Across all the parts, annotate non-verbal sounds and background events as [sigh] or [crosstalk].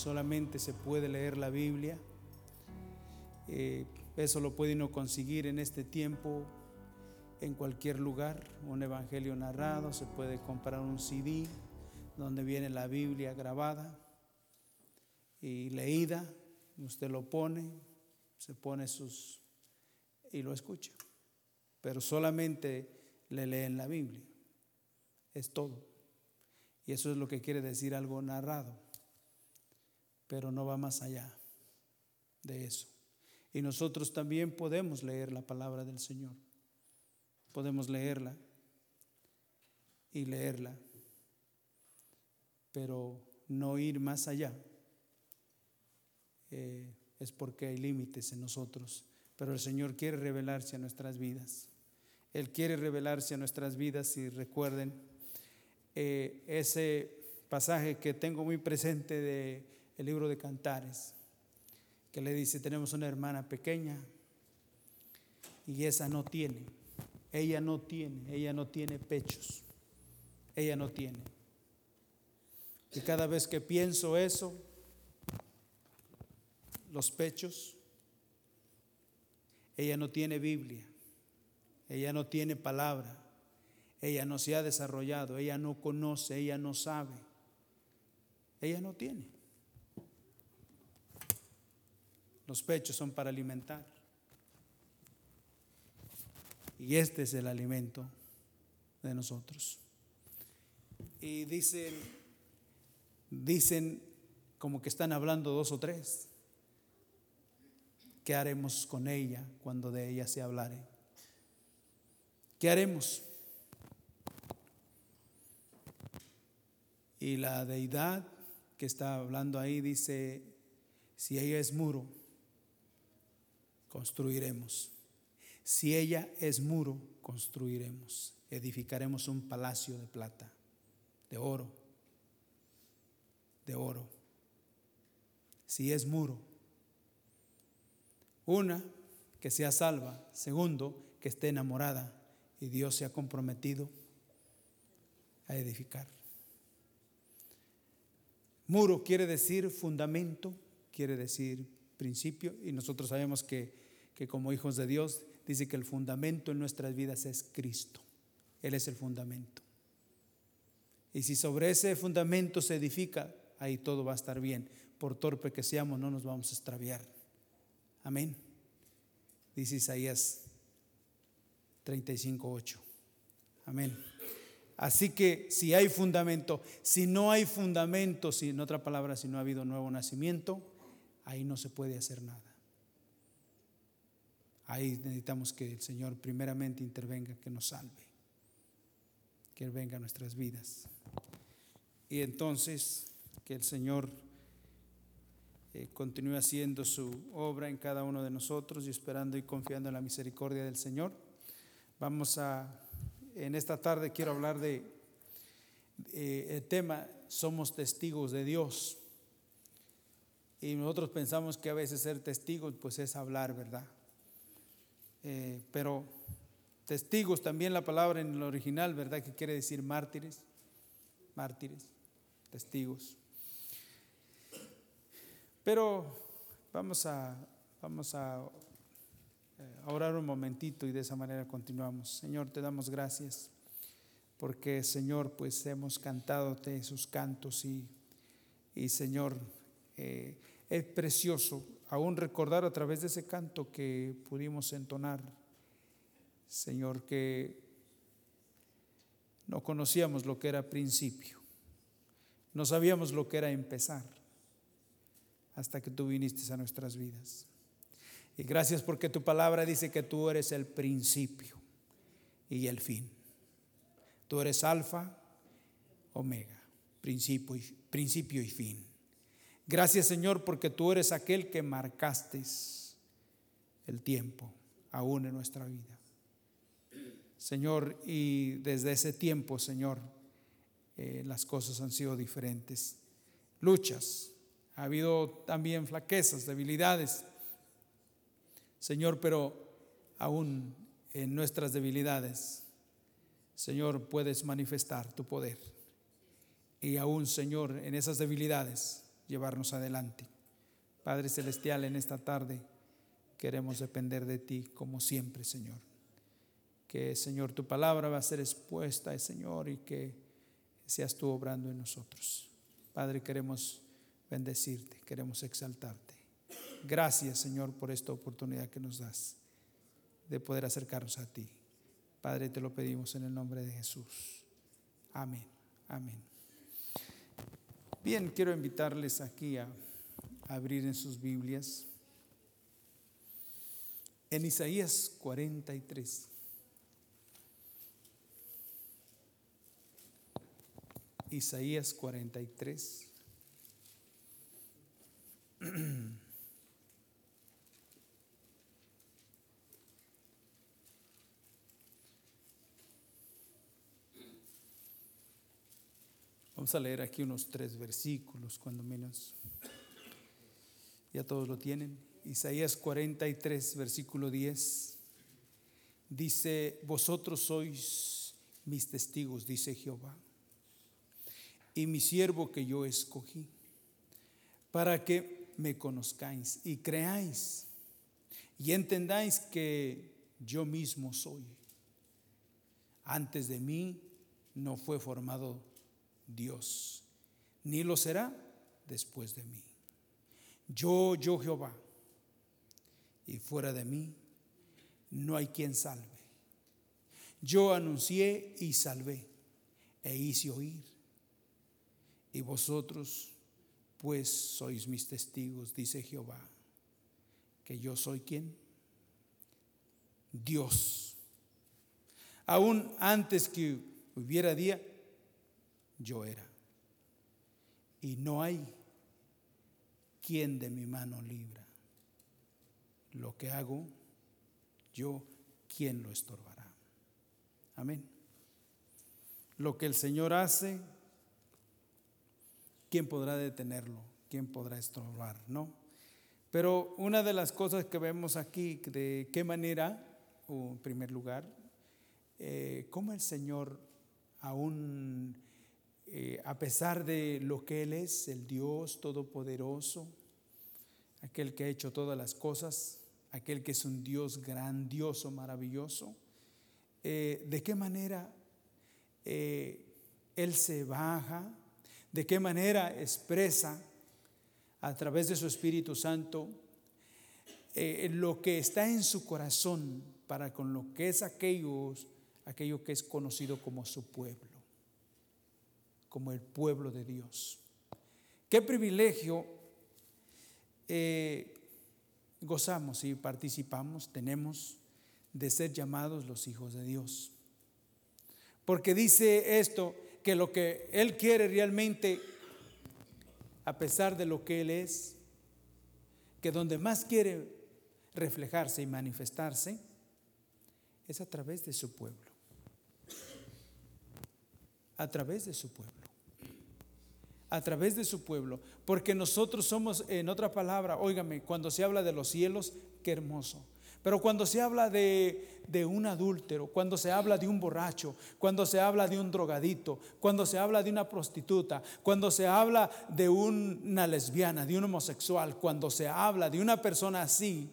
solamente se puede leer la Biblia. Eh, eso lo puede uno conseguir en este tiempo en cualquier lugar, un evangelio narrado, se puede comprar un CD donde viene la Biblia grabada y leída, usted lo pone, se pone sus y lo escucha, pero solamente le leen la Biblia, es todo. Y eso es lo que quiere decir algo narrado, pero no va más allá de eso. Y nosotros también podemos leer la palabra del Señor podemos leerla y leerla, pero no ir más allá. Eh, es porque hay límites en nosotros, pero el Señor quiere revelarse a nuestras vidas. Él quiere revelarse a nuestras vidas y recuerden eh, ese pasaje que tengo muy presente del el libro de Cantares, que le dice, tenemos una hermana pequeña y esa no tiene ella no tiene, ella no tiene pechos. Ella no tiene. Y cada vez que pienso eso, los pechos, ella no tiene Biblia, ella no tiene palabra, ella no se ha desarrollado, ella no conoce, ella no sabe, ella no tiene. Los pechos son para alimentar. Y este es el alimento de nosotros. Y dicen, dicen como que están hablando dos o tres. ¿Qué haremos con ella cuando de ella se hablare? ¿Qué haremos? Y la deidad que está hablando ahí dice, si ella es muro, construiremos. Si ella es muro, construiremos, edificaremos un palacio de plata, de oro, de oro. Si es muro, una, que sea salva. Segundo, que esté enamorada y Dios se ha comprometido a edificar. Muro quiere decir fundamento, quiere decir principio, y nosotros sabemos que, que como hijos de Dios dice que el fundamento en nuestras vidas es Cristo. Él es el fundamento. Y si sobre ese fundamento se edifica, ahí todo va a estar bien. Por torpe que seamos, no nos vamos a extraviar. Amén. Dice Isaías 35.8. Amén. Así que si hay fundamento, si no hay fundamento, si en otra palabra, si no ha habido nuevo nacimiento, ahí no se puede hacer nada. Ahí necesitamos que el Señor primeramente intervenga, que nos salve, que Él venga a nuestras vidas. Y entonces que el Señor eh, continúe haciendo su obra en cada uno de nosotros y esperando y confiando en la misericordia del Señor. Vamos a, en esta tarde quiero hablar de el tema, somos testigos de Dios. Y nosotros pensamos que a veces ser testigos pues es hablar, ¿verdad? Eh, pero testigos también la palabra en el original, ¿verdad? Que quiere decir mártires, mártires, testigos. Pero vamos a, vamos eh, a orar un momentito y de esa manera continuamos. Señor, te damos gracias porque, Señor, pues hemos cantado sus cantos y, y Señor, eh, es precioso aún recordar a través de ese canto que pudimos entonar, Señor, que no conocíamos lo que era principio, no sabíamos lo que era empezar, hasta que tú viniste a nuestras vidas. Y gracias porque tu palabra dice que tú eres el principio y el fin. Tú eres alfa, omega, principio y, principio y fin. Gracias Señor porque tú eres aquel que marcaste el tiempo aún en nuestra vida. Señor, y desde ese tiempo, Señor, eh, las cosas han sido diferentes. Luchas, ha habido también flaquezas, debilidades. Señor, pero aún en nuestras debilidades, Señor, puedes manifestar tu poder. y aún, Señor, en esas debilidades, llevarnos adelante. Padre Celestial, en esta tarde queremos depender de ti como siempre, Señor. Que, Señor, tu palabra va a ser expuesta, Señor, y que seas tú obrando en nosotros. Padre, queremos bendecirte, queremos exaltarte. Gracias, Señor, por esta oportunidad que nos das de poder acercarnos a ti. Padre, te lo pedimos en el nombre de Jesús. Amén. Amén. Bien, quiero invitarles aquí a abrir en sus Biblias en Isaías 43. Isaías 43. [clears throat] Vamos a leer aquí unos tres versículos, cuando menos. Ya todos lo tienen. Isaías 43, versículo 10. Dice, vosotros sois mis testigos, dice Jehová, y mi siervo que yo escogí, para que me conozcáis y creáis y entendáis que yo mismo soy. Antes de mí no fue formado Dios, ni lo será después de mí. Yo, yo Jehová, y fuera de mí no hay quien salve. Yo anuncié y salvé, e hice oír. Y vosotros, pues, sois mis testigos, dice Jehová, que yo soy quien? Dios. Aún antes que hubiera día, yo era. Y no hay quien de mi mano libra. Lo que hago, yo, ¿quién lo estorbará? Amén. Lo que el Señor hace, ¿quién podrá detenerlo? ¿Quién podrá estorbar? No. Pero una de las cosas que vemos aquí, de qué manera, en primer lugar, eh, cómo el Señor aún eh, a pesar de lo que Él es, el Dios Todopoderoso, aquel que ha hecho todas las cosas, aquel que es un Dios grandioso, maravilloso, eh, de qué manera eh, Él se baja, de qué manera expresa a través de su Espíritu Santo lo que está en su corazón para con lo que es aquellos, aquello que es conocido como su pueblo como el pueblo de Dios. Qué privilegio eh, gozamos y participamos, tenemos de ser llamados los hijos de Dios. Porque dice esto, que lo que Él quiere realmente, a pesar de lo que Él es, que donde más quiere reflejarse y manifestarse, es a través de su pueblo. A través de su pueblo a través de su pueblo, porque nosotros somos, en otra palabra, óigame, cuando se habla de los cielos, qué hermoso. Pero cuando se habla de, de, un adúltero, cuando se habla de un borracho, cuando se habla de un drogadito, cuando se habla de una prostituta, cuando se habla de una lesbiana, de un homosexual, cuando se habla de una persona así,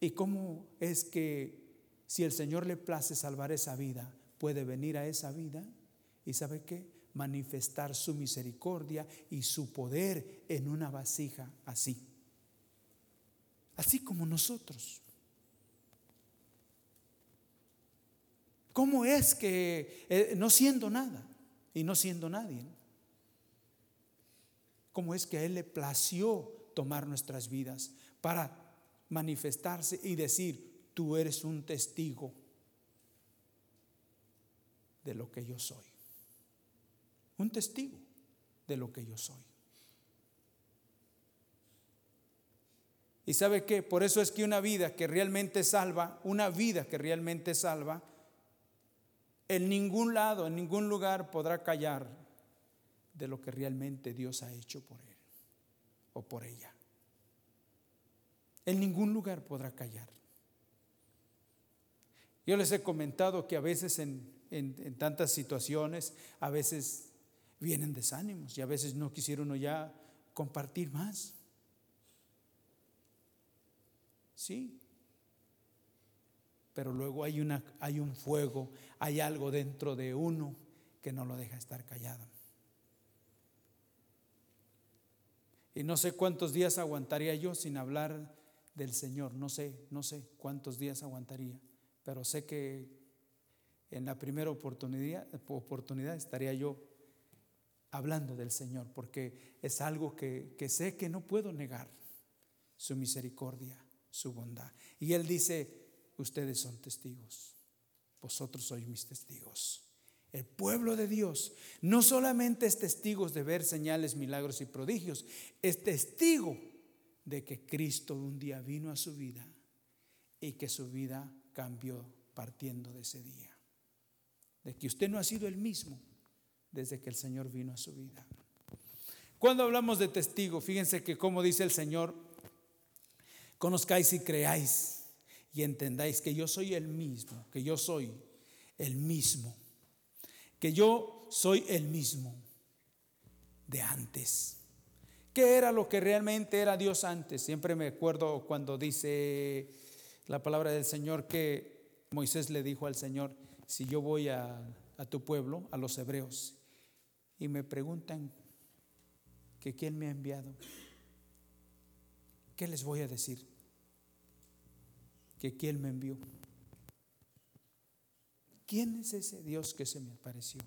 ¿y cómo es que si el Señor le place salvar esa vida, puede venir a esa vida? ¿Y sabe qué? Manifestar su misericordia y su poder en una vasija así. Así como nosotros. ¿Cómo es que, eh, no siendo nada y no siendo nadie, cómo es que a Él le plació tomar nuestras vidas para manifestarse y decir, tú eres un testigo de lo que yo soy? Un testigo de lo que yo soy. Y sabe que por eso es que una vida que realmente salva, una vida que realmente salva, en ningún lado, en ningún lugar podrá callar de lo que realmente Dios ha hecho por él o por ella. En ningún lugar podrá callar. Yo les he comentado que a veces en, en tantas situaciones, a veces vienen desánimos y a veces no quisiera uno ya compartir más. Sí. Pero luego hay, una, hay un fuego, hay algo dentro de uno que no lo deja estar callado. Y no sé cuántos días aguantaría yo sin hablar del Señor. No sé, no sé cuántos días aguantaría. Pero sé que en la primera oportunidad, oportunidad estaría yo hablando del Señor, porque es algo que, sé que no puedo negar, su misericordia, su bondad. Y Él dice, ustedes son testigos, vosotros sois mis testigos. El pueblo de Dios no solamente es testigo de ver señales, milagros y prodigios, es testigo de que Cristo un día vino a su vida y que su vida cambió partiendo de ese día. De que usted no ha sido el mismo desde que el Señor vino a su vida. Cuando hablamos de testigo, fíjense que como dice el Señor, conozcáis y creáis y entendáis que yo soy el mismo, que yo soy el mismo que yo soy el mismo de antes. ¿Qué era lo que realmente era Dios antes? Siempre me acuerdo cuando dice la palabra del Señor que Moisés le dijo al Señor, si yo voy a, tu pueblo, a los hebreos, y me preguntan que quién me ha enviado, ¿qué les voy a decir? Que quién me envió. ¿quién es ese Dios que se me apareció?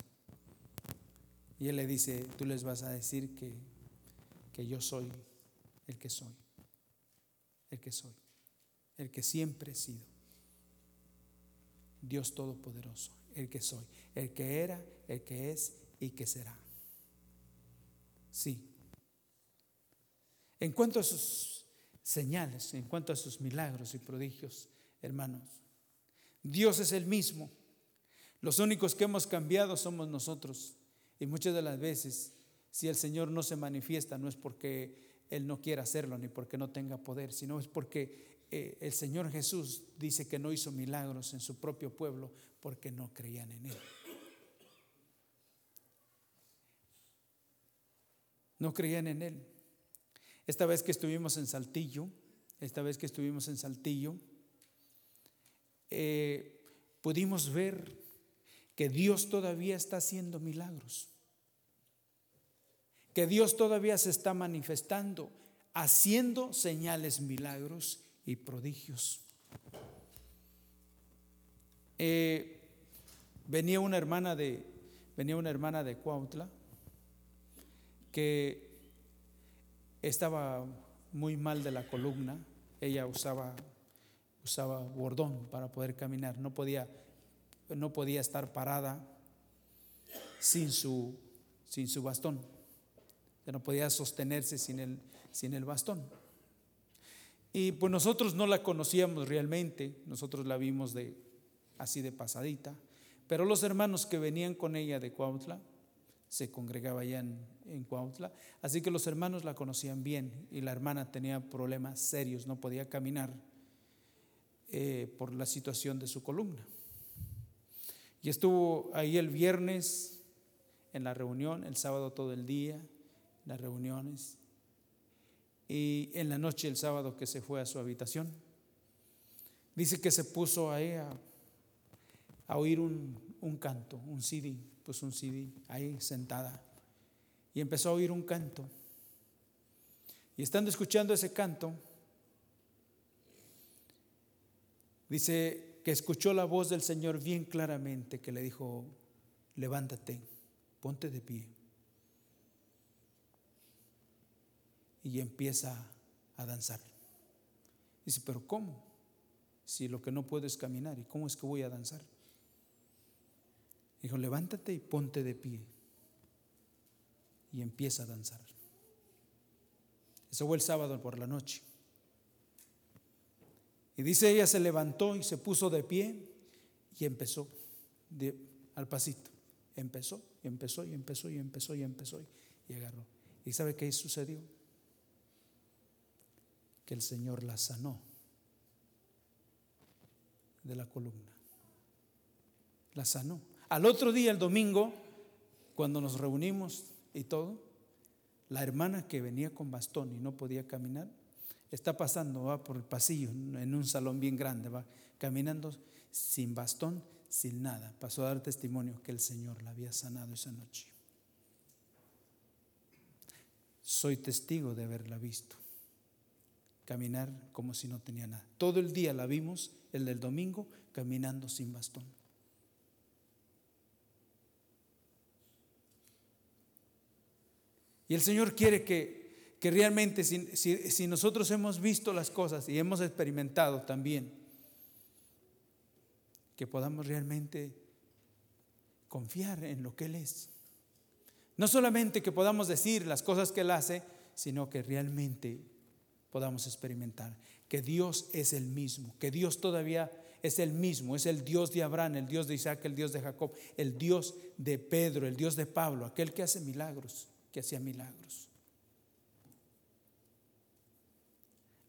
Y él le dice, tú les vas a decir que, que yo soy el que soy, el que soy, el que siempre he sido. Dios Todopoderoso, el que soy, el que era, el que es y que será. Sí. En cuanto a sus señales, en cuanto a sus milagros y prodigios, hermanos, Dios es el mismo los únicos que hemos cambiado somos nosotros. Y muchas de las veces, si el Señor no se manifiesta, no es porque Él no quiera hacerlo ni porque no tenga poder, sino es porque eh, el Señor Jesús dice que no hizo milagros en su propio pueblo porque no creían en Él. No creían en Él. Esta vez que estuvimos en Saltillo, esta vez que estuvimos en Saltillo, eh, pudimos ver que Dios todavía está haciendo milagros, que Dios todavía se está manifestando, haciendo señales, milagros y prodigios. Eh, venía una hermana de venía una hermana de Cuautla que estaba muy mal de la columna. Ella usaba usaba bordón para poder caminar, no podía no podía estar parada sin su, sin su bastón. No podía sostenerse sin el, sin el bastón. Y pues nosotros no la conocíamos realmente, nosotros la vimos de así de pasadita, pero los hermanos que venían con ella de Cuautla, se congregaba allá en, en Cuautla, así que los hermanos la conocían bien y la hermana tenía problemas serios, no podía caminar eh, por la situación de su columna. Y estuvo ahí el viernes en la reunión, el sábado todo el día, las reuniones. Y en la noche, el sábado que se fue a su habitación, dice que se puso ahí a, oír un, un, canto, un CD, pues un CD ahí sentada. Y empezó a oír un canto. Y estando escuchando ese canto, dice, que escuchó la voz del Señor bien claramente, que le dijo, levántate, ponte de pie. Y empieza a danzar. Dice, pero ¿cómo? Si lo que no puedo es caminar, ¿y cómo es que voy a danzar? Dijo, levántate y ponte de pie. Y empieza a danzar. Eso fue el sábado por la noche. Y dice ella se levantó y se puso de pie y empezó al pasito. Empezó, y empezó, y empezó, y empezó, y empezó, y agarró. ¿Y sabe qué sucedió? Que el Señor la sanó de la columna. La sanó. Al otro día, el domingo, cuando nos reunimos y todo, la hermana que venía con bastón y no podía caminar, está pasando, va por el pasillo en un salón bien grande, va caminando sin bastón, sin nada. Pasó a dar testimonio que el Señor la había sanado esa noche. Soy testigo de haberla visto caminar como si no tenía nada. Todo el día la vimos, el del domingo, caminando sin bastón. Y el Señor quiere que, que realmente, si, si nosotros hemos visto las cosas y hemos experimentado también, que podamos realmente confiar en lo que Él es. No solamente que podamos decir las cosas que Él hace, sino que realmente podamos experimentar que Dios es el mismo, que Dios todavía es el mismo, es el Dios de Abraham, el Dios de Isaac, el Dios de Jacob, el Dios de Pedro, el Dios de Pablo, aquel que hace milagros, que hacía milagros.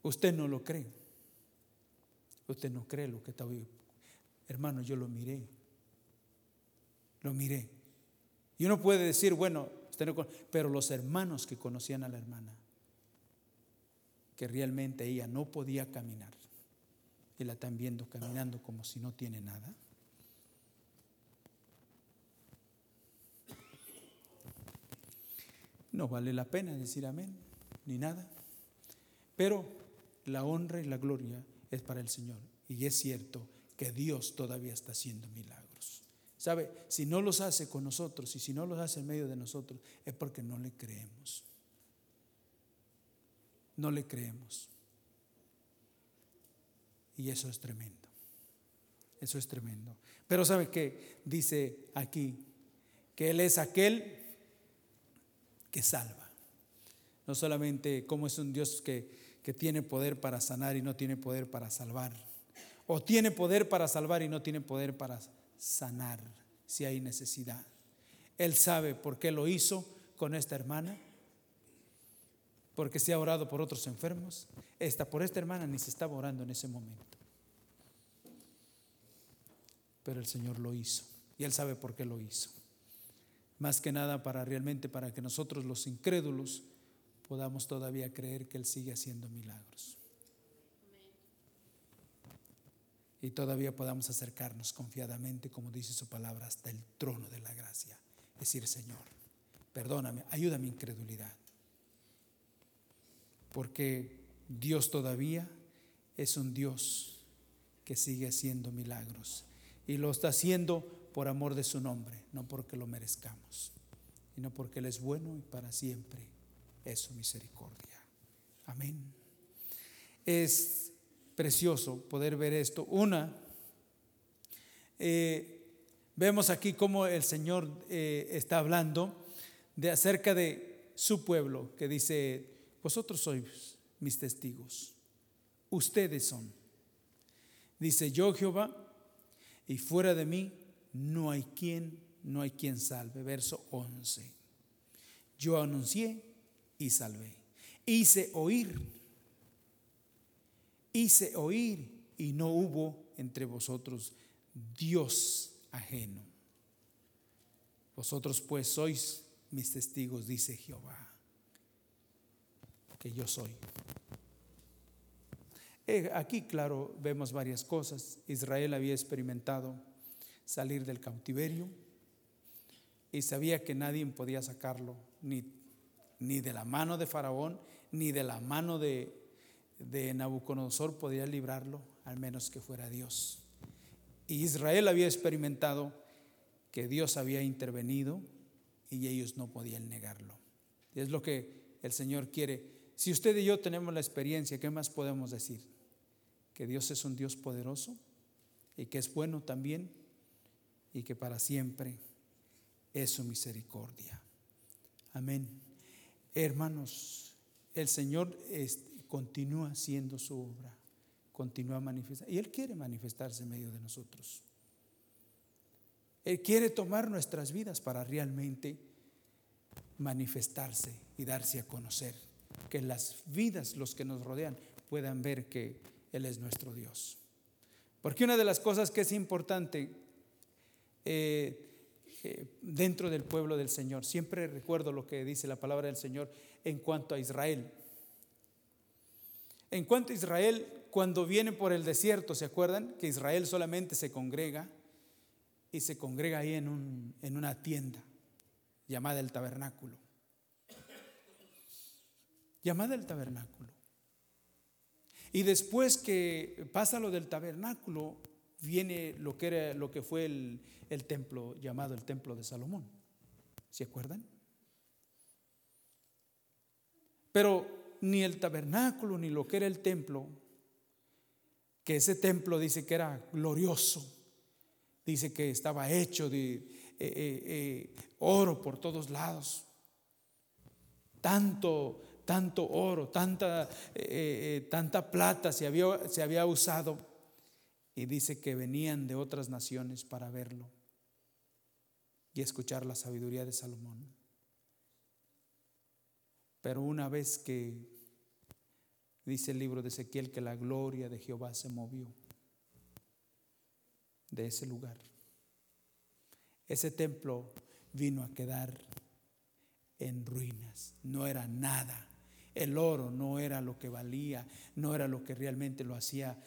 Usted no lo cree. Usted no cree lo que está hoy. Hermano, yo lo miré. Lo miré. Y uno puede decir, bueno, pero los hermanos que conocían a la hermana, que realmente ella no podía caminar, y la están viendo caminando como si no tiene nada. No vale la pena decir amén, ni nada. Pero la honra y la gloria es para el Señor. Y es cierto que Dios todavía está haciendo milagros. ¿Sabe? Si no los hace con nosotros y si no los hace en medio de nosotros, es porque no le creemos. No le creemos. Y eso es tremendo. Eso es tremendo. Pero ¿sabe qué? Dice aquí que Él es aquel que salva. No solamente como es un Dios que, que tiene poder para sanar y no tiene poder para salvar o tiene poder para salvar y no tiene poder para sanar si hay necesidad. Él sabe por qué lo hizo con esta hermana, porque se ha orado por otros enfermos. Esta por esta hermana ni se estaba orando en ese momento. Pero el Señor lo hizo y él sabe por qué lo hizo. Más que nada para realmente para que nosotros los incrédulos podamos todavía creer que él sigue haciendo milagros. y todavía podamos acercarnos confiadamente, como dice su palabra, hasta el trono de la gracia. Decir, Señor, perdóname, ayuda mi incredulidad. Porque Dios todavía es un Dios que sigue haciendo milagros. Y lo está haciendo por amor de su nombre, no porque lo merezcamos, y no porque Él es bueno y para siempre es su misericordia. Amén. Es precioso poder ver esto. Una, eh, vemos aquí cómo el Señor eh, está hablando de acerca de su pueblo, que dice, vosotros sois mis testigos, ustedes son. Dice yo Jehová, y fuera de mí no hay quien, no hay quien salve. Verso 11. Yo anuncié y salvé. Hice oír hice oír y no hubo entre vosotros Dios ajeno. Vosotros pues sois mis testigos, dice Jehová, que yo soy. Eh, aquí, claro, vemos varias cosas. Israel había experimentado salir del cautiverio y sabía que nadie podía sacarlo, ni, ni de la mano de Faraón, ni de la mano de de Nabucodonosor podía librarlo, al menos que fuera Dios. Y Israel había experimentado que Dios había intervenido y ellos no podían negarlo. Y es lo que el Señor quiere. Si usted y yo tenemos la experiencia, ¿qué más podemos decir? Que Dios es un Dios poderoso y que es bueno también y que para siempre es su misericordia. Amén. Hermanos, el Señor continúa haciendo su obra, continúa manifestando. Y Él quiere manifestarse en medio de nosotros. Él quiere tomar nuestras vidas para realmente manifestarse y darse a conocer. Que las vidas, los que nos rodean, puedan ver que Él es nuestro Dios. Porque una de las cosas que es importante, eh, eh, dentro del pueblo del Señor. Siempre recuerdo lo que dice la palabra del Señor en cuanto a Israel. En cuanto a Israel, cuando viene por el desierto, ¿se acuerdan? Que Israel solamente se congrega y se congrega ahí en, un, en una tienda llamada el tabernáculo. Llamada el tabernáculo. Y después que pasa lo del tabernáculo, viene lo que, era, lo que fue el, el templo llamado el templo de Salomón. ¿Se acuerdan? Pero ni el tabernáculo ni lo que era el templo, que ese templo dice que era glorioso, dice que estaba hecho de eh, eh, eh, oro por todos lados, tanto, tanto oro, tanta, tanta plata se había, se había usado y dice que venían de otras naciones para verlo y escuchar la sabiduría de Salomón. Pero una vez que dice el libro de Ezequiel que la gloria de Jehová se movió de ese lugar, ese templo vino a quedar en ruinas, no era nada. El oro no era lo que valía, no era lo que realmente lo hacía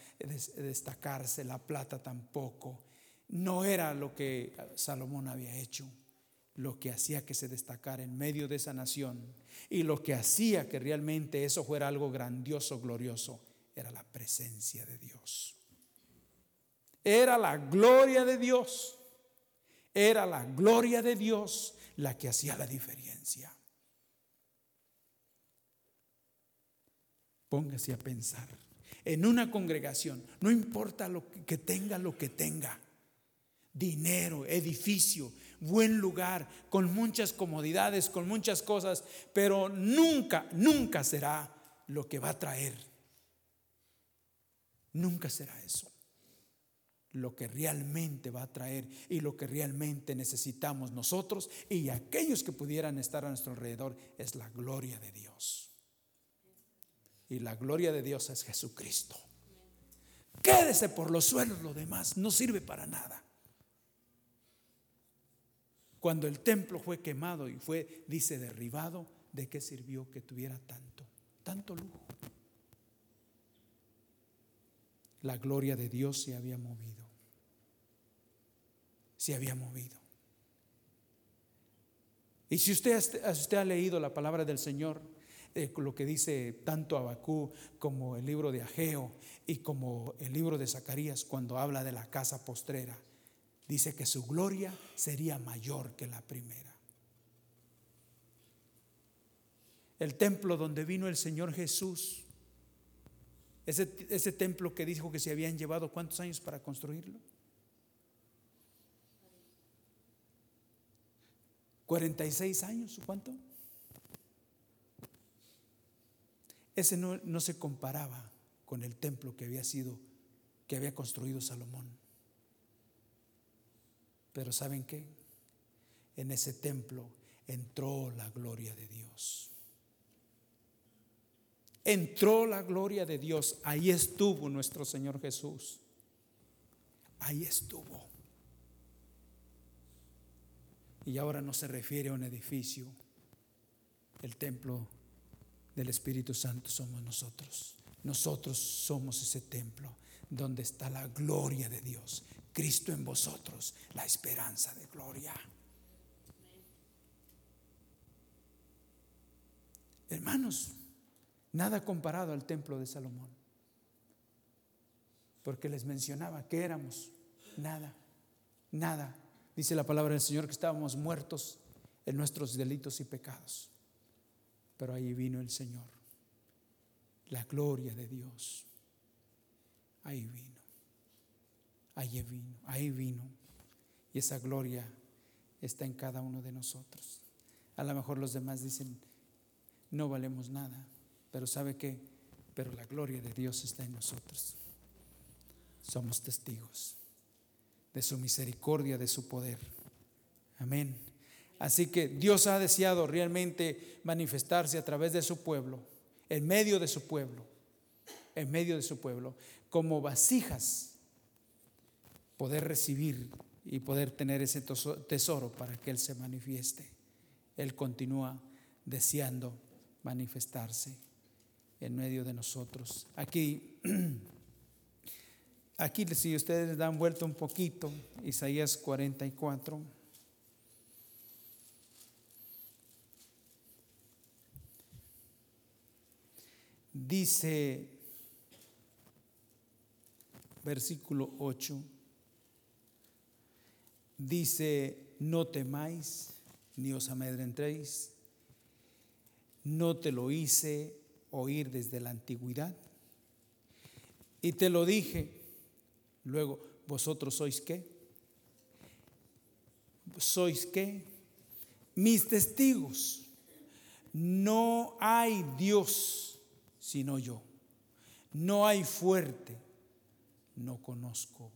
destacarse, la plata tampoco, no era lo que Salomón había hecho lo que hacía que se destacara en medio de esa nación y lo que hacía que realmente eso fuera algo grandioso, glorioso, era la presencia de Dios. Era la gloria de Dios. Era la gloria de Dios la que hacía la diferencia. Póngase a pensar. En una congregación, no importa lo que tenga, lo que tenga, dinero, edificio, buen lugar, con muchas comodidades, con muchas cosas, pero nunca, nunca será lo que va a traer. Nunca será eso. Lo que realmente va a traer y lo que realmente necesitamos nosotros y aquellos que pudieran estar a nuestro alrededor es la gloria de Dios. Y la gloria de Dios es Jesucristo. Quédese por los suelos, lo demás no sirve para nada. Cuando el templo fue quemado y fue, dice, derribado, ¿de qué sirvió que tuviera tanto, tanto lujo? La gloria de Dios se había movido. Se había movido. Y si usted, usted ha leído la palabra del Señor, eh, lo que dice tanto Abacú como el libro de Ageo y como el libro de Zacarías cuando habla de la casa postrera, dice que su gloria sería mayor que la primera. El templo donde vino el Señor Jesús, ese, ese templo que dijo que se habían llevado cuántos años para construirlo. 46 años, ¿cuánto? Ese no, se comparaba con el templo que había sido, que había construido Salomón. Pero ¿saben qué? En ese templo entró la gloria de Dios. Entró la gloria de Dios. Ahí estuvo nuestro Señor Jesús. Ahí estuvo. Y ahora no se refiere a un edificio. El templo del Espíritu Santo somos nosotros. Nosotros somos ese templo donde está la gloria de Dios. Cristo en vosotros, la esperanza de gloria. Hermanos, nada comparado al templo de Salomón. Porque les mencionaba que éramos nada, nada. Dice la palabra del Señor que estábamos muertos en nuestros delitos y pecados. Pero ahí vino el Señor, la gloria de Dios. Ahí vino. Ahí vino, ahí vino. Y esa gloria está en cada uno de nosotros. A lo mejor los demás dicen, no valemos nada, pero ¿sabe qué? Pero la gloria de Dios está en nosotros. Somos testigos de su misericordia, de su poder. Amén. Así que Dios ha deseado realmente manifestarse a través de su pueblo, en medio de su pueblo, en medio de su pueblo, como vasijas poder recibir y poder tener ese tesoro para que Él se manifieste. Él continúa deseando manifestarse en medio de nosotros. Aquí, [clears throat] aquí si ustedes dan vuelta un poquito, Isaías 44. Dice versículo 8, dice, no temáis ni os amedrentéis, no te lo hice oír desde la antigüedad. Y te lo dije, luego, vosotros sois qué? ¿Sois qué? Mis testigos. No hay Dios sino yo. No hay fuerte. No conozco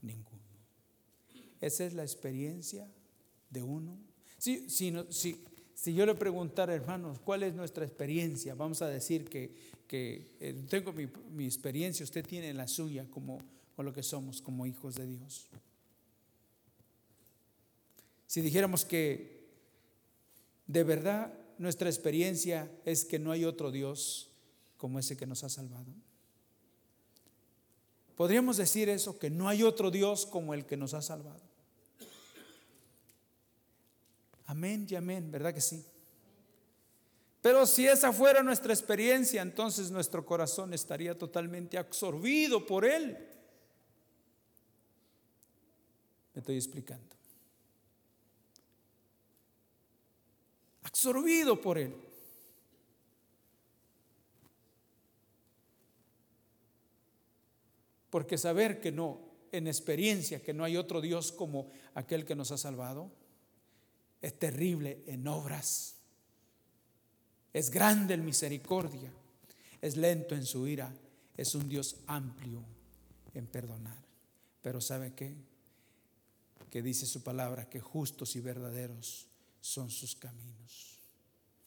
ninguno. Esa es la experiencia de uno. Si, si, si yo le preguntara, hermanos, ¿cuál es nuestra experiencia? Vamos a decir que, eh, tengo mi, mi, experiencia, usted tiene la suya como con lo que somos como hijos de Dios. Si dijéramos que de verdad nuestra experiencia es que no hay otro Dios como ese que nos ha salvado. Podríamos decir eso, que no hay otro Dios como el que nos ha salvado. Amén y amén, ¿verdad que sí? Pero si esa fuera nuestra experiencia, entonces nuestro corazón estaría totalmente absorbido por Él. Me estoy explicando. Absorbido por Él. Porque saber que no, en experiencia, que no hay otro Dios como aquel que nos ha salvado, es terrible en obras. Es grande en misericordia. Es lento en su ira. Es un Dios amplio en perdonar. Pero ¿sabe qué? Que dice su palabra que justos y verdaderos son sus caminos.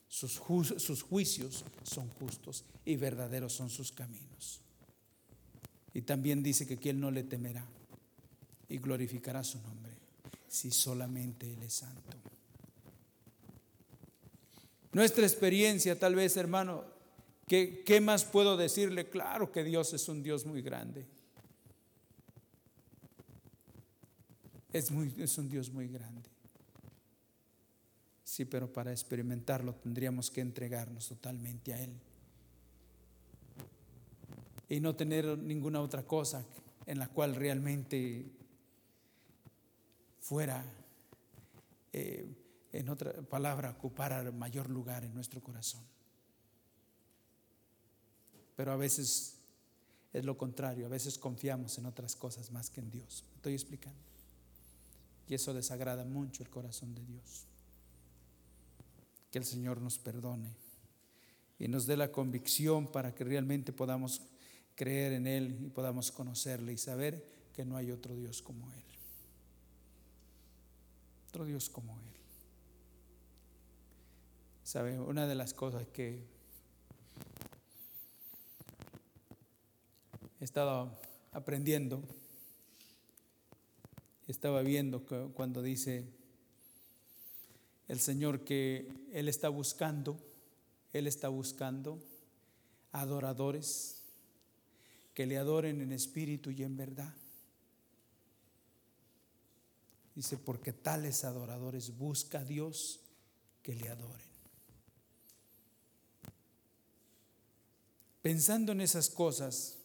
Sus, sus juicios son justos y verdaderos son sus caminos. Y también dice que quien no le temerá y glorificará su nombre si solamente Él es santo. Nuestra experiencia, tal vez, hermano, ¿qué, ¿qué, más puedo decirle? Claro que Dios es un Dios muy grande. Es, muy, es un Dios muy grande. Sí, pero para experimentarlo tendríamos que entregarnos totalmente a Él. Y no tener ninguna otra cosa en la cual realmente fuera eh, en otra palabra, ocupar mayor lugar en nuestro corazón. Pero a veces es lo contrario, a veces confiamos en otras cosas más que en Dios. Estoy explicando. Y eso desagrada mucho el corazón de Dios. Que el Señor nos perdone y nos dé la convicción para que realmente podamos creer en Él y podamos conocerle y saber que no hay otro Dios como Él. Otro Dios como Él. ¿Sabe? Una de las cosas que he estado aprendiendo, estaba viendo cuando dice el Señor que Él está buscando, Él está buscando adoradores que le adoren en espíritu y en verdad. Dice, porque tales adoradores busca a Dios que le adoren. Pensando en esas cosas,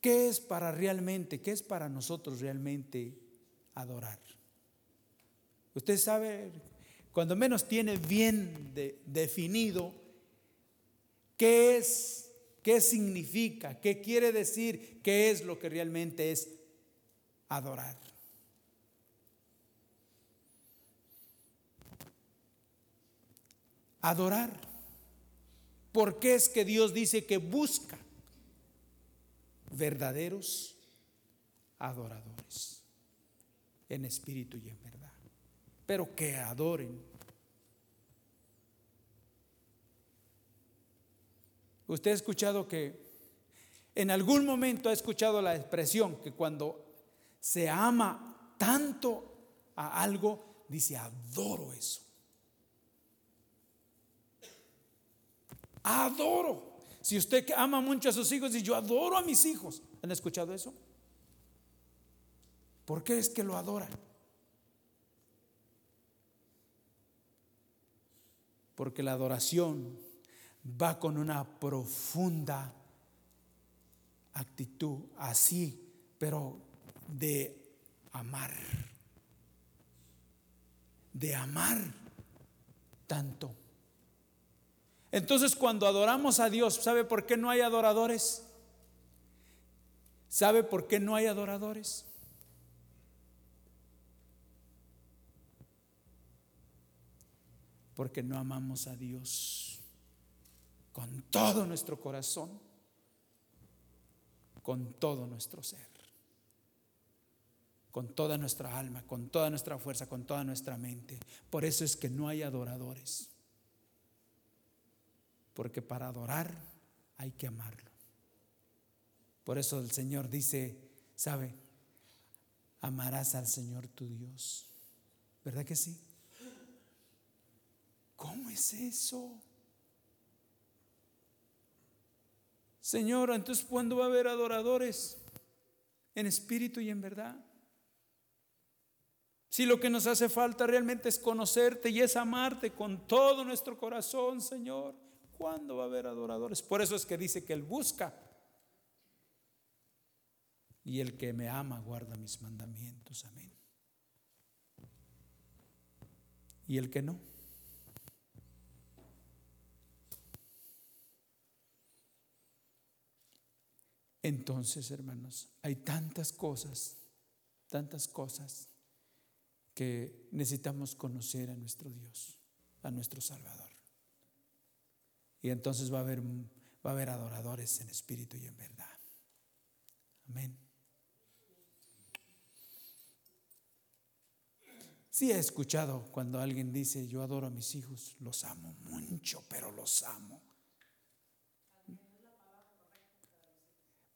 ¿qué es para realmente, qué es para nosotros realmente adorar? Usted sabe, cuando menos tiene bien definido qué es, qué significa, qué quiere decir, qué es lo que realmente es adorar. Adorar ¿Por qué es que Dios dice que busca verdaderos adoradores en espíritu y en verdad? Pero que adoren. Usted ha escuchado que en algún momento ha escuchado la expresión que cuando se ama tanto a algo, dice, adoro eso. Adoro. Si usted ama mucho a sus hijos, dice, yo adoro a mis hijos. ¿Han escuchado eso? ¿Por qué es que lo adoran? Porque la adoración va con una profunda actitud así, pero de amar. De amar tanto. Entonces cuando adoramos a Dios, ¿sabe por qué no hay adoradores? ¿Sabe por qué no hay adoradores? Porque no amamos a Dios con todo nuestro corazón con todo nuestro ser, con toda nuestra alma, con toda nuestra fuerza, con toda nuestra mente. Por eso es que no hay adoradores, porque para adorar hay que amarlo. Por eso el Señor dice, ¿sabe? Amarás al Señor tu Dios. ¿Verdad que sí? ¿Cómo es eso? Señor, entonces ¿cuándo va a haber adoradores? En espíritu y en verdad. Si lo que nos hace falta realmente es conocerte y es amarte con todo nuestro corazón, Señor, ¿cuándo va a haber adoradores? Por eso es que dice que Él busca. Y el que me ama guarda mis mandamientos. Amén. Y el que no. Entonces, hermanos, hay tantas cosas, tantas cosas que necesitamos conocer a nuestro Dios, a nuestro Salvador. Y entonces va a haber, va a haber adoradores en espíritu y en verdad. Amén. Sí he escuchado cuando alguien dice, yo adoro a mis hijos, los amo mucho, pero los amo.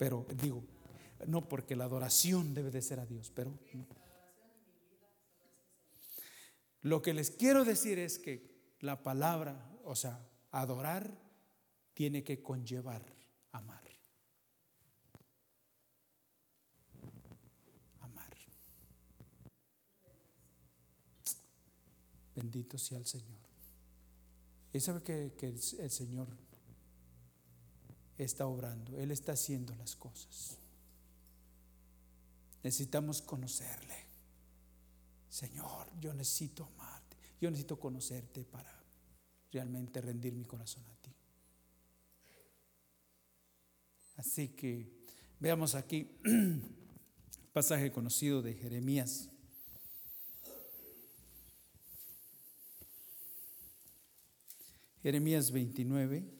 Pero digo, no porque la adoración debe de ser a Dios, pero lo que les quiero decir es que la palabra, o sea, adorar tiene que conllevar amar. Amar. Bendito sea el Señor. Y sabe que, que el Señor está obrando, Él está haciendo las cosas. Necesitamos conocerle. Señor, yo necesito amarte, yo necesito conocerte para realmente rendir mi corazón a ti. Así que veamos aquí [clears throat] pasaje conocido de Jeremías. Jeremías 29.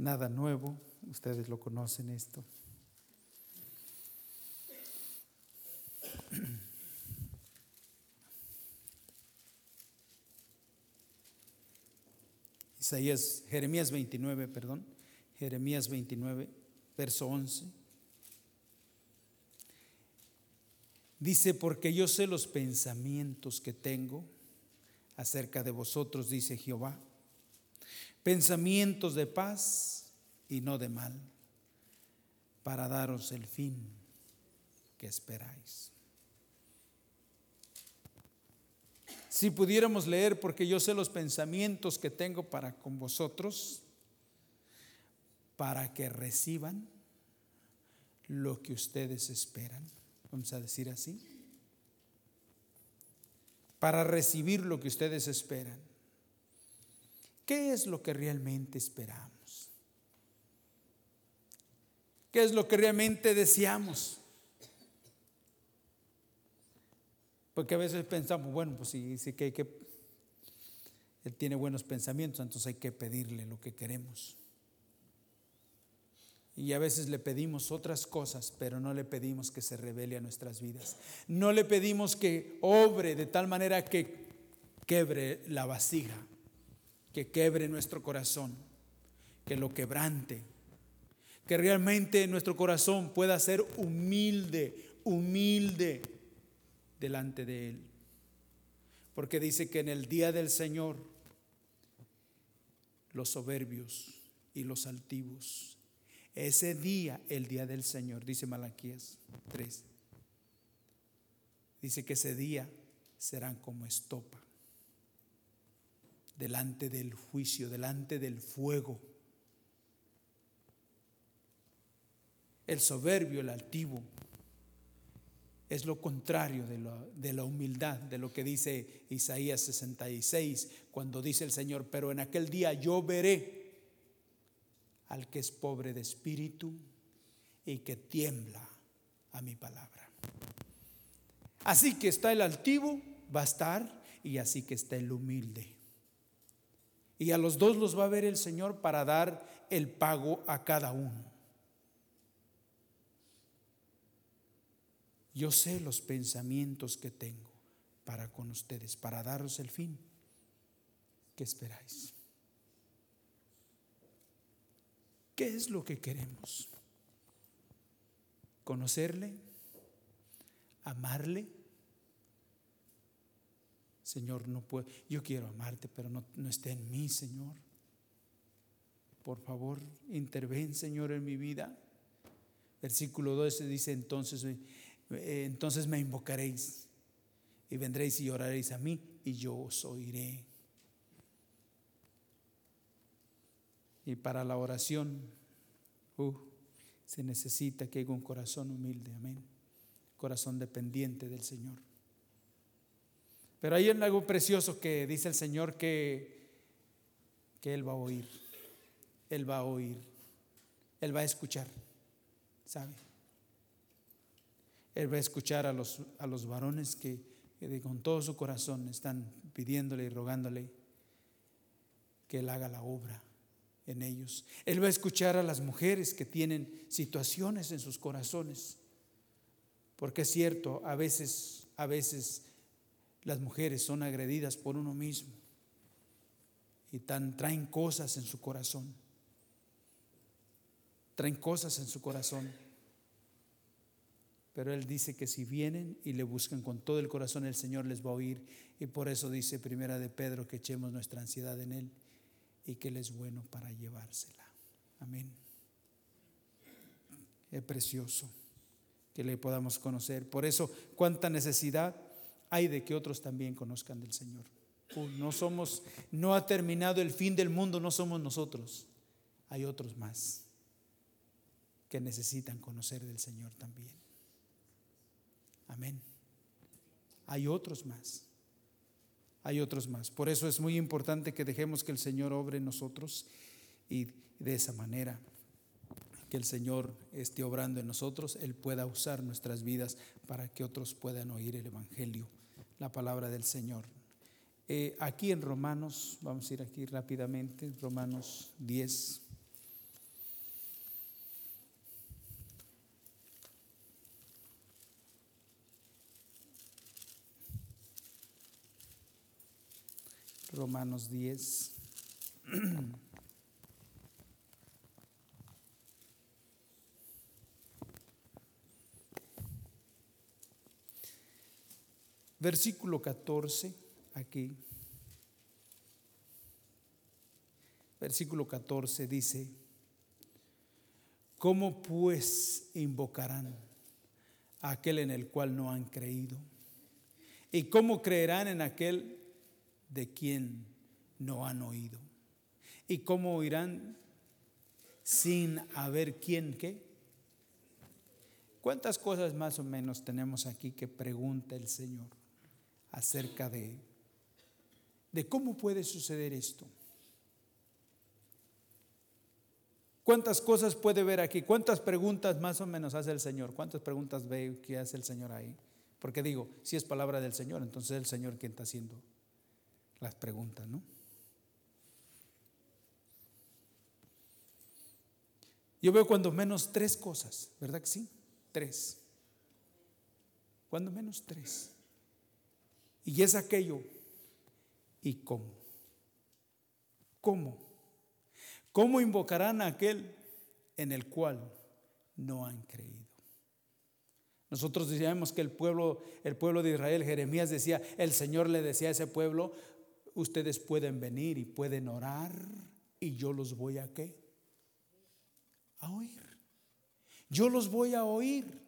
Nada nuevo, ustedes lo conocen esto. [clears throat] Isaías, Jeremías 29, perdón, Jeremías 29, verso 11. Dice, porque yo sé los pensamientos que tengo acerca de vosotros, dice Jehová pensamientos de paz y no de mal, para daros el fin que esperáis. Si pudiéramos leer, porque yo sé los pensamientos que tengo para con vosotros, para que reciban lo que ustedes esperan, vamos a decir así, para recibir lo que ustedes esperan. ¿Qué es lo que realmente esperamos? ¿Qué es lo que realmente deseamos? Porque a veces pensamos, bueno, pues sí, sí que hay que, Él tiene buenos pensamientos, entonces hay que pedirle lo que queremos. Y a veces le pedimos otras cosas, pero no le pedimos que se revele a nuestras vidas. No le pedimos que obre de tal manera que quebre la vasija, que quebre nuestro corazón, que lo quebrante, que realmente nuestro corazón pueda ser humilde, humilde delante de Él. Porque dice que en el día del Señor los soberbios y los altivos, ese día, el día del Señor, dice Malaquías 3, dice que ese día serán como estopa delante del juicio, delante del fuego. El soberbio, el altivo, es lo contrario de, la humildad, de lo que dice Isaías 66, cuando dice el Señor, pero en aquel día yo veré al que es pobre de espíritu y que tiembla a mi palabra. Así que está el altivo, va a estar, y así que está el humilde. Y a los dos los va a ver el Señor para dar el pago a cada uno. Yo sé los pensamientos que tengo para con ustedes, para daros el fin. ¿Qué esperáis? ¿Qué es lo que queremos? ¿Conocerle? ¿Amarle? Señor, no puedo, yo quiero amarte, pero no, no esté en mí, Señor. Por favor, interven, Señor, en mi vida. Versículo 12 dice, entonces, eh, entonces me invocaréis y vendréis y oraréis a mí y yo os oiré. Y para la oración uh, se necesita que haya un corazón humilde, amén. Corazón dependiente del Señor. Pero hay algo precioso que dice el Señor que, que Él va a oír. Él va a oír. Él va a escuchar. ¿Sabe? Él va a escuchar a los, a los varones que, que con todo su corazón están pidiéndole y rogándole que Él haga la obra en ellos. Él va a escuchar a las mujeres que tienen situaciones en sus corazones. Porque es cierto, a veces, a veces las mujeres son agredidas por uno mismo y tan, traen cosas en su corazón. Traen cosas en su corazón. Pero Él dice que si vienen y le buscan con todo el corazón, el Señor les va a oír. Y por eso dice Primera de Pedro que echemos nuestra ansiedad en Él y que Él es bueno para llevársela. Amén. Es precioso que le podamos conocer. Por eso, cuánta necesidad hay de que otros también conozcan del Señor. no somos, no ha terminado el fin del mundo, no somos nosotros. Hay otros más que necesitan conocer del Señor también. Amén. Hay otros más. Hay otros más. Por eso es muy importante que dejemos que el Señor obre en nosotros y de esa manera que el Señor esté obrando en nosotros, Él pueda usar nuestras vidas para que otros puedan oír el Evangelio la palabra del Señor. Eh, aquí en Romanos, vamos a ir aquí rápidamente, Romanos 10. Romanos 10. [clears throat] Versículo 14, aquí. Versículo 14 dice, ¿cómo pues invocarán a aquel en el cual no han creído? ¿Y cómo creerán en aquel de quien no han oído? ¿Y cómo oirán sin haber quien qué? ¿Cuántas cosas más o menos tenemos aquí que pregunta el Señor? Acerca de, de cómo puede suceder esto. ¿Cuántas cosas puede ver aquí? ¿Cuántas preguntas más o menos hace el Señor? ¿Cuántas preguntas ve que hace el Señor ahí? Porque digo, si es palabra del Señor, entonces es el Señor quien está haciendo las preguntas, ¿no? Yo veo cuando menos tres cosas, ¿verdad que sí? Tres. Cuando menos tres. Y es aquello ¿Y cómo? ¿Cómo? ¿Cómo invocarán a aquel en el cual no han creído? Nosotros decíamos que el pueblo, el pueblo de Israel, Jeremías decía, el Señor le decía a ese pueblo, ustedes pueden venir y pueden orar y yo los voy a qué? A oír. Yo los voy a oír.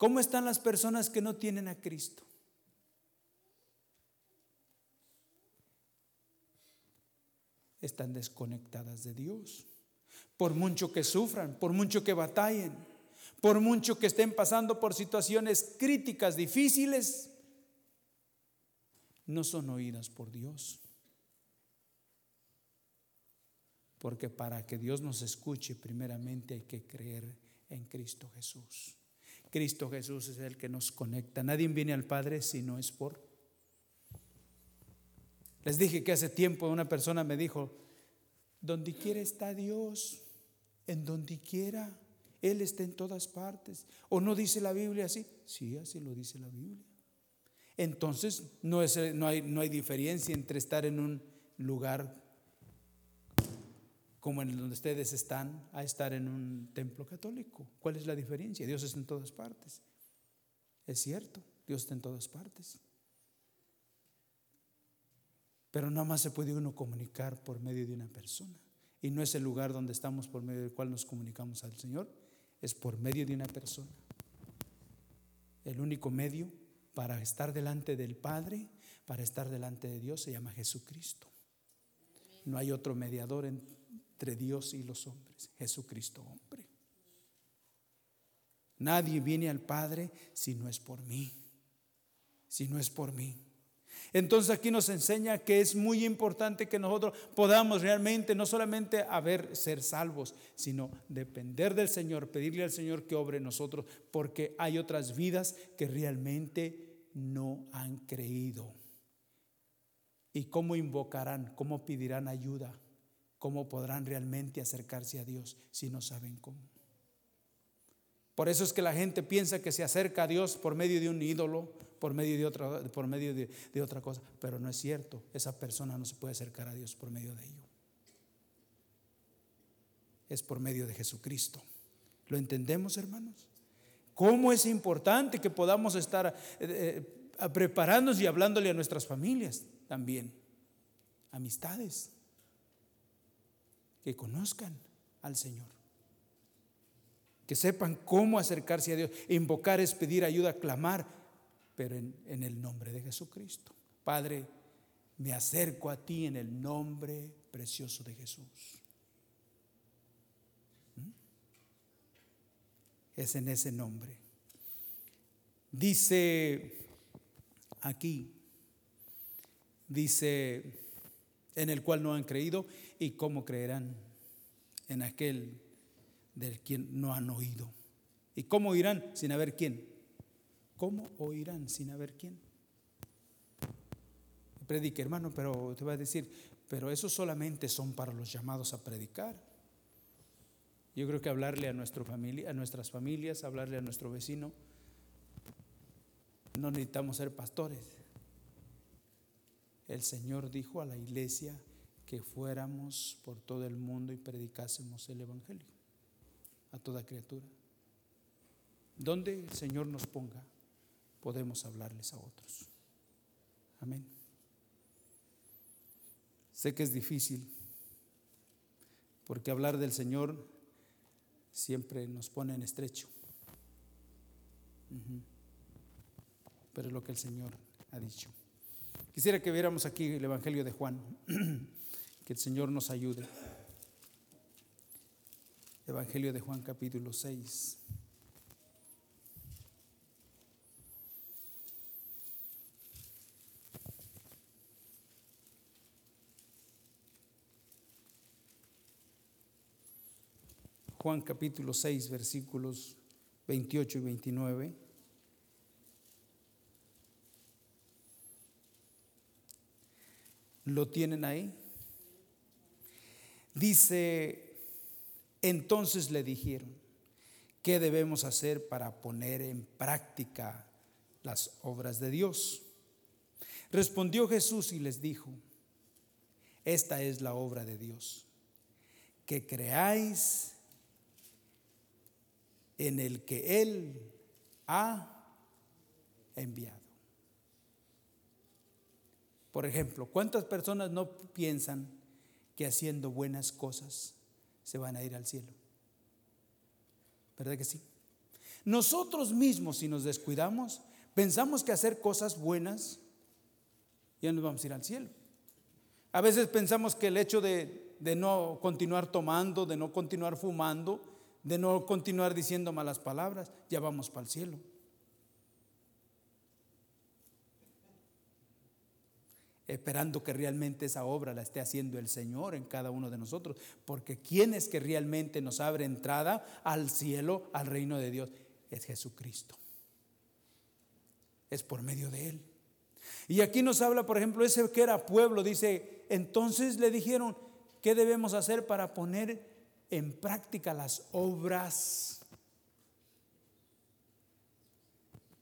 ¿Cómo están las personas que no tienen a Cristo? Están desconectadas de Dios. Por mucho que sufran, por mucho que batallen, por mucho que estén pasando por situaciones críticas, difíciles, no son oídas por Dios. Porque para que Dios nos escuche, primeramente hay que creer en Cristo Jesús. Cristo Jesús es el que nos conecta. Nadie viene al Padre si no es por. Les dije que hace tiempo una persona me dijo, donde quiera está Dios, en donde quiera, Él está en todas partes. ¿O no dice la Biblia así? Sí, así lo dice la Biblia. Entonces no, es, no, hay, no hay diferencia entre estar en un lugar como en donde ustedes están, a estar en un templo católico. ¿Cuál es la diferencia? Dios está en todas partes. Es cierto, Dios está en todas partes. Pero nada más se puede uno comunicar por medio de una persona. Y no es el lugar donde estamos por medio del cual nos comunicamos al Señor, es por medio de una persona. El único medio para estar delante del Padre, para estar delante de Dios, se llama Jesucristo. No hay otro mediador en, entre Dios y los hombres, Jesucristo hombre. Nadie viene al Padre si no es por mí, si no es por mí. Entonces aquí nos enseña que es muy importante que nosotros podamos realmente no solamente haber ser salvos, sino depender del Señor, pedirle al Señor que obre nosotros, porque hay otras vidas que realmente no han creído. ¿Y cómo invocarán? ¿Cómo pedirán ayuda? ¿Cómo podrán realmente acercarse a Dios si no saben cómo? Por eso es que la gente piensa que se acerca a Dios por medio de un ídolo, por medio de otra, por medio de, otra cosa, pero no es cierto. Esa persona no se puede acercar a Dios por medio de ello. Es por medio de Jesucristo. ¿Lo entendemos, hermanos? ¿Cómo es importante que podamos estar eh, eh, preparándonos y hablándole a nuestras familias también? Amistades que conozcan al Señor. Que sepan cómo acercarse a Dios. Invocar es pedir ayuda, clamar, pero en, el nombre de Jesucristo. Padre, me acerco a ti en el nombre precioso de Jesús. ¿Mm? Es en ese nombre. Dice aquí, dice en el cual no han creído y cómo creerán en aquel del quien no han oído. ¿Y cómo oirán sin haber quién? ¿Cómo oirán sin haber quién? Predique, hermano, pero te voy a decir, pero eso solamente son para los llamados a predicar. Yo creo que hablarle a, nuestra familia, a nuestras familias, hablarle a nuestro vecino, no necesitamos ser pastores. El Señor dijo a la iglesia que fuéramos por todo el mundo y predicásemos el Evangelio a toda criatura. Donde el Señor nos ponga, podemos hablarles a otros. Amén. Sé que es difícil, porque hablar del Señor siempre nos pone en estrecho. Pero es lo que el Señor ha dicho. Quisiera que viéramos aquí el Evangelio de Juan. [clears throat] que el Señor nos ayude. Evangelio de Juan capítulo 6. Juan capítulo 6, versículos 28 y 29. ¿Lo tienen ahí? Dice, entonces le dijeron, ¿qué debemos hacer para poner en práctica las obras de Dios? Respondió Jesús y les dijo, esta es la obra de Dios, que creáis en el que Él ha enviado. Por ejemplo, ¿cuántas personas no piensan que haciendo buenas cosas se van a ir al cielo? ¿Verdad que sí? Nosotros mismos, si nos descuidamos, pensamos que hacer cosas buenas ya nos vamos a ir al cielo. A veces pensamos que el hecho de, no continuar tomando, de no continuar fumando, de no continuar diciendo malas palabras, ya vamos para el cielo. Esperando que realmente esa obra la esté haciendo el Señor en cada uno de nosotros. Porque ¿quién es que realmente nos abre entrada al cielo, al reino de Dios? Es Jesucristo. Es por medio de Él. Y aquí nos habla, por ejemplo, ese que era pueblo, dice, entonces le dijeron, ¿qué debemos hacer para poner en práctica las obras.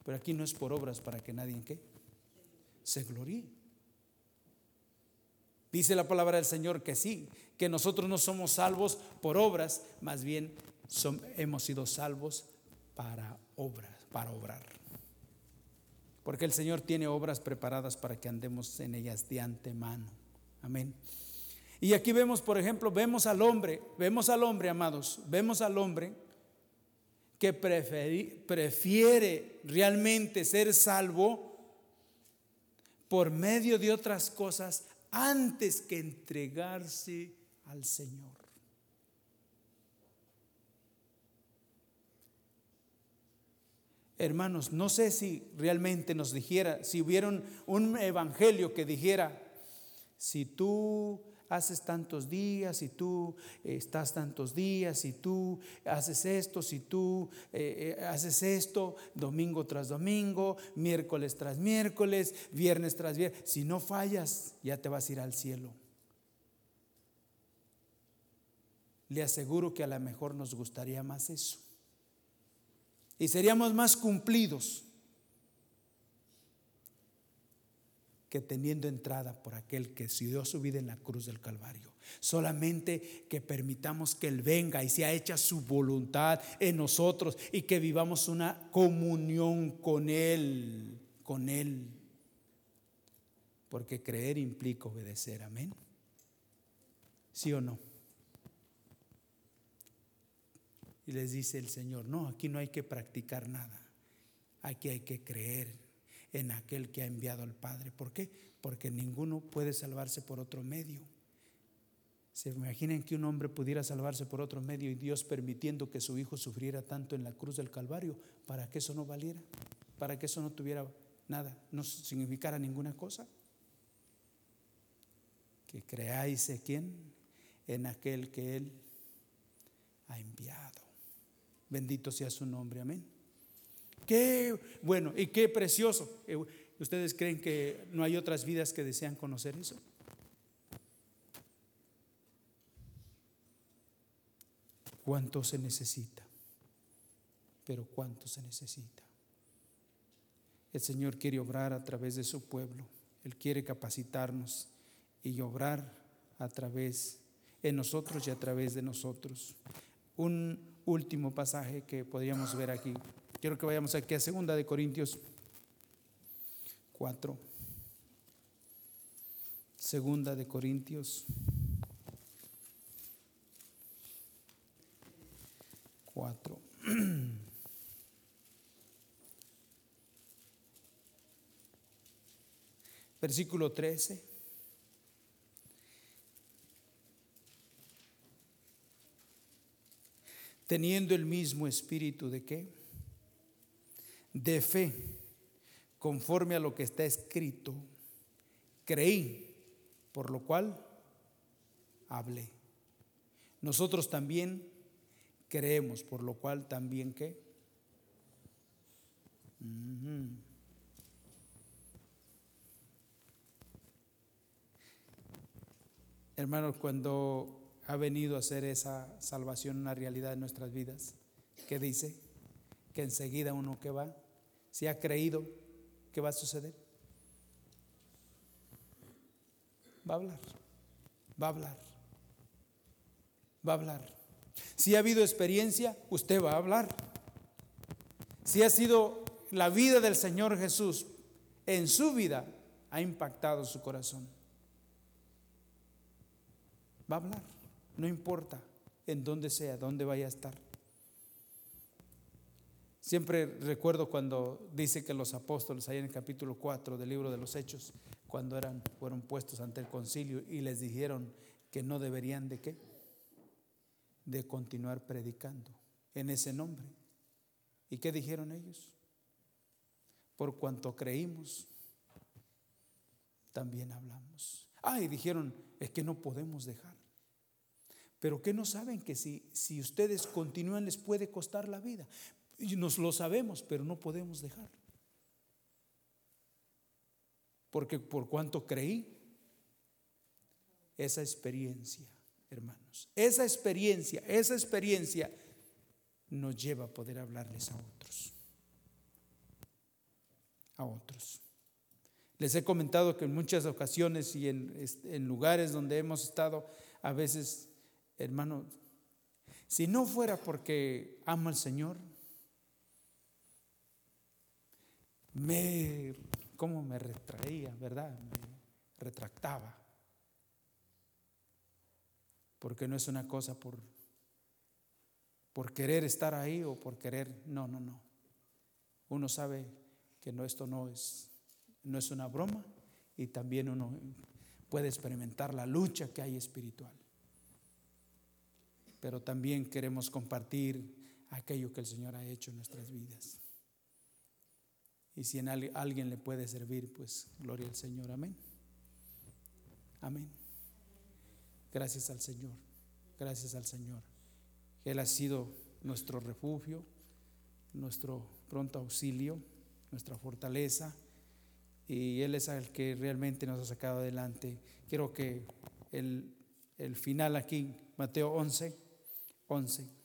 Pero aquí no es por obras para que nadie ¿qué? se gloríe. Dice la palabra del Señor que sí, que nosotros no somos salvos por obras, más bien hemos sido salvos para obras, para obrar. Porque el Señor tiene obras preparadas para que andemos en ellas de antemano. Amén. Y aquí vemos, por ejemplo, vemos al hombre, vemos al hombre, amados, vemos al hombre que prefiere realmente ser salvo por medio de otras cosas antes que entregarse al Señor. Hermanos, no sé si realmente nos dijera, si hubiera un evangelio que dijera, si tú haces tantos días, y tú eh, estás tantos días, y tú haces esto, si tú eh, eh, haces esto, domingo tras domingo, miércoles tras miércoles, viernes tras viernes, si no fallas, ya te vas a ir al cielo. Le aseguro que a lo mejor nos gustaría más eso. Y seríamos más cumplidos que teniendo entrada por aquel que se dio su vida en la cruz del Calvario. Solamente que permitamos que Él venga y sea hecha su voluntad en nosotros y que vivamos una comunión con Él, con Él. Porque creer implica obedecer, amén. ¿Sí o no? Y les dice el Señor, no, aquí no hay que practicar nada, aquí hay que creer en aquel que ha enviado al Padre. ¿Por qué? Porque ninguno puede salvarse por otro medio. ¿Se imaginan que un hombre pudiera salvarse por otro medio y Dios permitiendo que su hijo sufriera tanto en la cruz del Calvario para que eso no valiera? Para que eso no tuviera nada, no significara ninguna cosa. Que creáis en quién? En aquel que Él ha enviado. Bendito sea su nombre, amén. Qué bueno y qué precioso. Eh, ¿Ustedes creen que no hay otras vidas que desean conocer eso? ¿Cuánto se necesita? Pero ¿cuánto se necesita? El Señor quiere obrar a través de su pueblo. Él quiere capacitarnos y obrar a través de nosotros y a través de nosotros. Un último pasaje que podríamos ver aquí. Quiero que vayamos aquí a segunda de Corintios 4. Segunda de Corintios 4. [clears throat] Versículo 13. Teniendo el mismo espíritu de qué? De fe, conforme a lo que está escrito, creí, por lo cual hablé. Nosotros también creemos, por lo cual también qué. Hermanos, cuando ha venido a ser esa salvación una realidad en nuestras vidas, ¿qué dice? Que enseguida uno que va si ha creído, ¿qué va a suceder? va a hablar, va a hablar, va a hablar. Si ha habido experiencia, usted va a hablar. Si ha sido la vida del Señor Jesús en su vida, ha impactado su corazón. Va a hablar, no importa en dónde sea, dónde vaya a estar. Siempre recuerdo cuando dice que los apóstoles, ahí en el capítulo 4 del libro de los Hechos, cuando eran, fueron puestos ante el concilio y les dijeron que no deberían de qué? De continuar predicando en ese nombre. ¿Y qué dijeron ellos? Por cuanto creímos, también hablamos. Ah, y dijeron, es que no podemos dejar. Pero que no saben que si, si ustedes continúan les puede costar la vida. Y nos lo sabemos, pero no podemos dejar. Porque por cuanto creí, esa experiencia, hermanos, esa experiencia, esa experiencia nos lleva a poder hablarles a otros. A otros. Les he comentado que en muchas ocasiones y en, en lugares donde hemos estado, a veces, hermanos, si no fuera porque amo al Señor, me, ¿cómo me retraía, verdad? Me retractaba. Porque no es una cosa por, por querer estar ahí o por querer, no, no, no. Uno sabe que no, esto no es, no es una broma y también uno puede experimentar la lucha que hay espiritual. Pero también queremos compartir aquello que el Señor ha hecho en nuestras vidas. Y si en alguien le puede servir, pues gloria al Señor. Amén. Amén. Gracias al Señor. Gracias al Señor. Él ha sido nuestro refugio, nuestro pronto auxilio, nuestra fortaleza. Y Él es el que realmente nos ha sacado adelante. Quiero que el, el final aquí, Mateo 11, 11.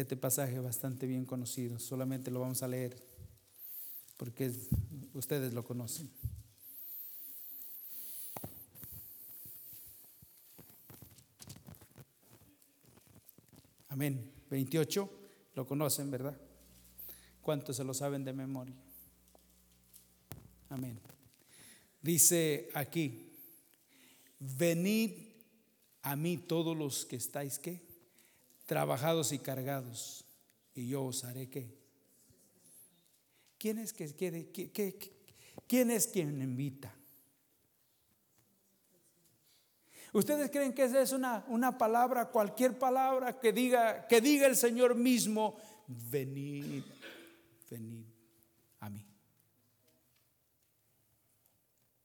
Este pasaje bastante bien conocido, solamente lo vamos a leer porque ustedes lo conocen. Amén. 28, lo conocen, ¿verdad? ¿Cuántos se lo saben de memoria? Amén. Dice aquí, venid a mí todos los que estáis, ¿qué? Trabajados y cargados, y yo os haré qué. ¿Quién es que quién es quien invita? ¿Ustedes creen que esa es una, una palabra, cualquier palabra que diga, que diga el Señor mismo, venid, venid a mí?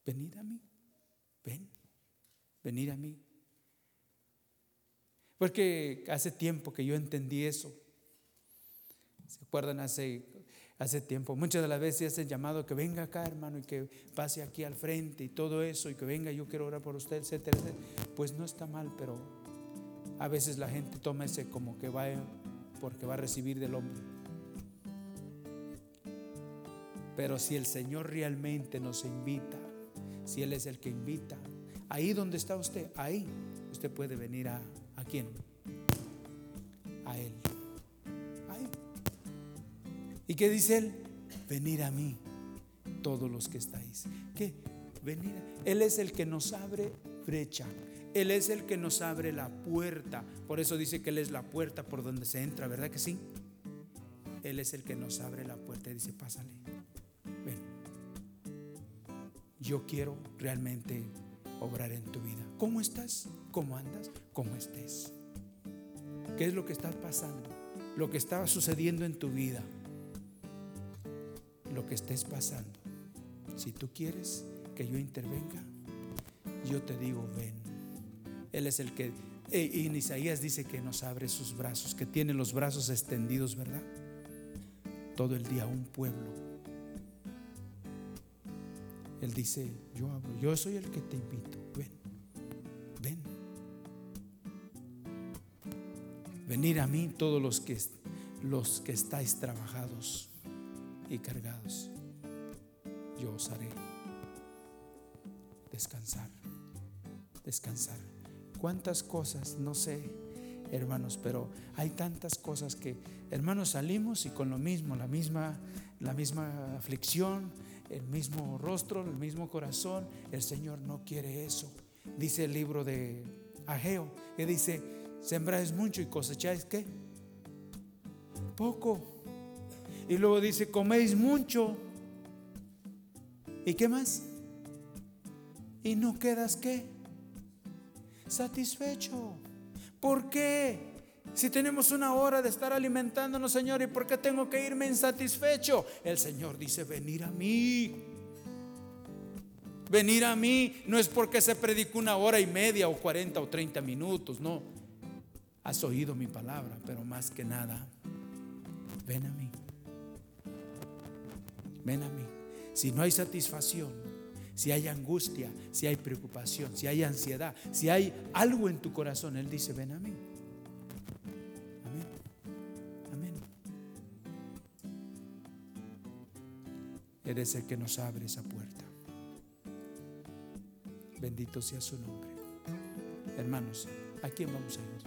Venid a mí, ven, venid a mí. Porque hace tiempo que yo entendí eso. ¿Se acuerdan? Hace, hace tiempo. Muchas de las veces hacen llamado que venga acá, hermano, y que pase aquí al frente y todo eso, y que venga, yo quiero orar por usted, etcétera, Pues no está mal, pero a veces la gente toma ese como que va porque va a recibir del hombre. Pero si el Señor realmente nos invita, si Él es el que invita, ahí donde está usted, ahí usted puede venir a ¿A quién? A Él. ¿Y qué dice Él? Venir a mí, todos los que estáis. ¿Qué? Venir. Él es el que nos abre brecha. Él es el que nos abre la puerta. Por eso dice que Él es la puerta por donde se entra, ¿verdad que sí? Él es el que nos abre la puerta y dice, pásale, ven. Yo quiero realmente obrar en tu vida. ¿Cómo estás? ¿Cómo andas? ¿Cómo estés? ¿Qué es lo que está pasando? Lo que estaba sucediendo en tu vida. Lo que estés pasando. Si tú quieres que yo intervenga, yo te digo, ven. Él es el que, y en Isaías dice que nos abre sus brazos, que tiene los brazos extendidos, ¿verdad? Todo el día un pueblo. Él dice, yo hablo, yo soy el que te invito. Venir a mí todos los que, los que estáis trabajados y cargados. yo os haré descansar, descansar. ¿Cuántas cosas? No sé, hermanos, pero hay tantas cosas que, hermanos, salimos y con lo mismo, la misma, la misma aflicción, el mismo rostro, el mismo corazón. El Señor no quiere eso. Dice el libro de Ageo, que dice, sembráis mucho y cosecháis qué? Poco. Y luego dice, coméis mucho. ¿Y qué más? Y no quedas qué? Satisfecho. ¿Por qué? Si tenemos una hora de estar alimentándonos, Señor, ¿y por qué tengo que irme insatisfecho? El Señor dice, venir a mí. Venir a mí no es porque se predicó una hora y media o cuarenta o treinta minutos, no. Has oído mi palabra, pero más que nada, ven a mí. Ven a mí. Si no hay satisfacción, si hay angustia, si hay preocupación, si hay ansiedad, si hay algo en tu corazón, Él dice, ven a mí. Eres el que nos abre esa puerta. Bendito sea su nombre. Hermanos, ¿a quién vamos a ir?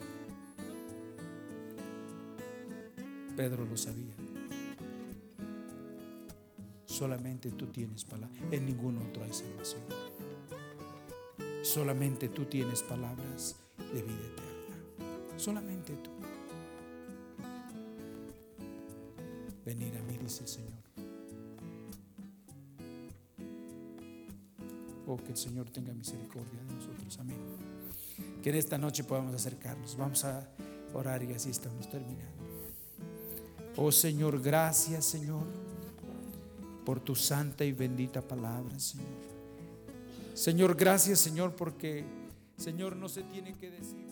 Pedro lo sabía. Solamente tú tienes palabra. En ningún otro hay salvación. Solamente tú tienes palabras de vida eterna. Solamente tú. Señor tenga misericordia de nosotros. Amén. Que en esta noche podamos acercarnos. Vamos a orar y así estamos terminando. Oh Señor, gracias Señor por tu santa y bendita palabra, Señor. Señor, gracias Señor porque Señor no se tiene que decir.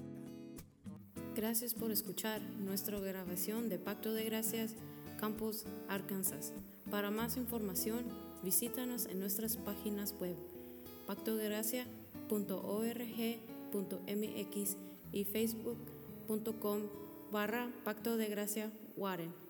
Gracias por escuchar nuestra grabación de Pacto de Gracias, Campus Arkansas. Para más información, visítanos en nuestras páginas web pactodegracia.org.mx y facebook.com barra Pacto de Gracia Warren.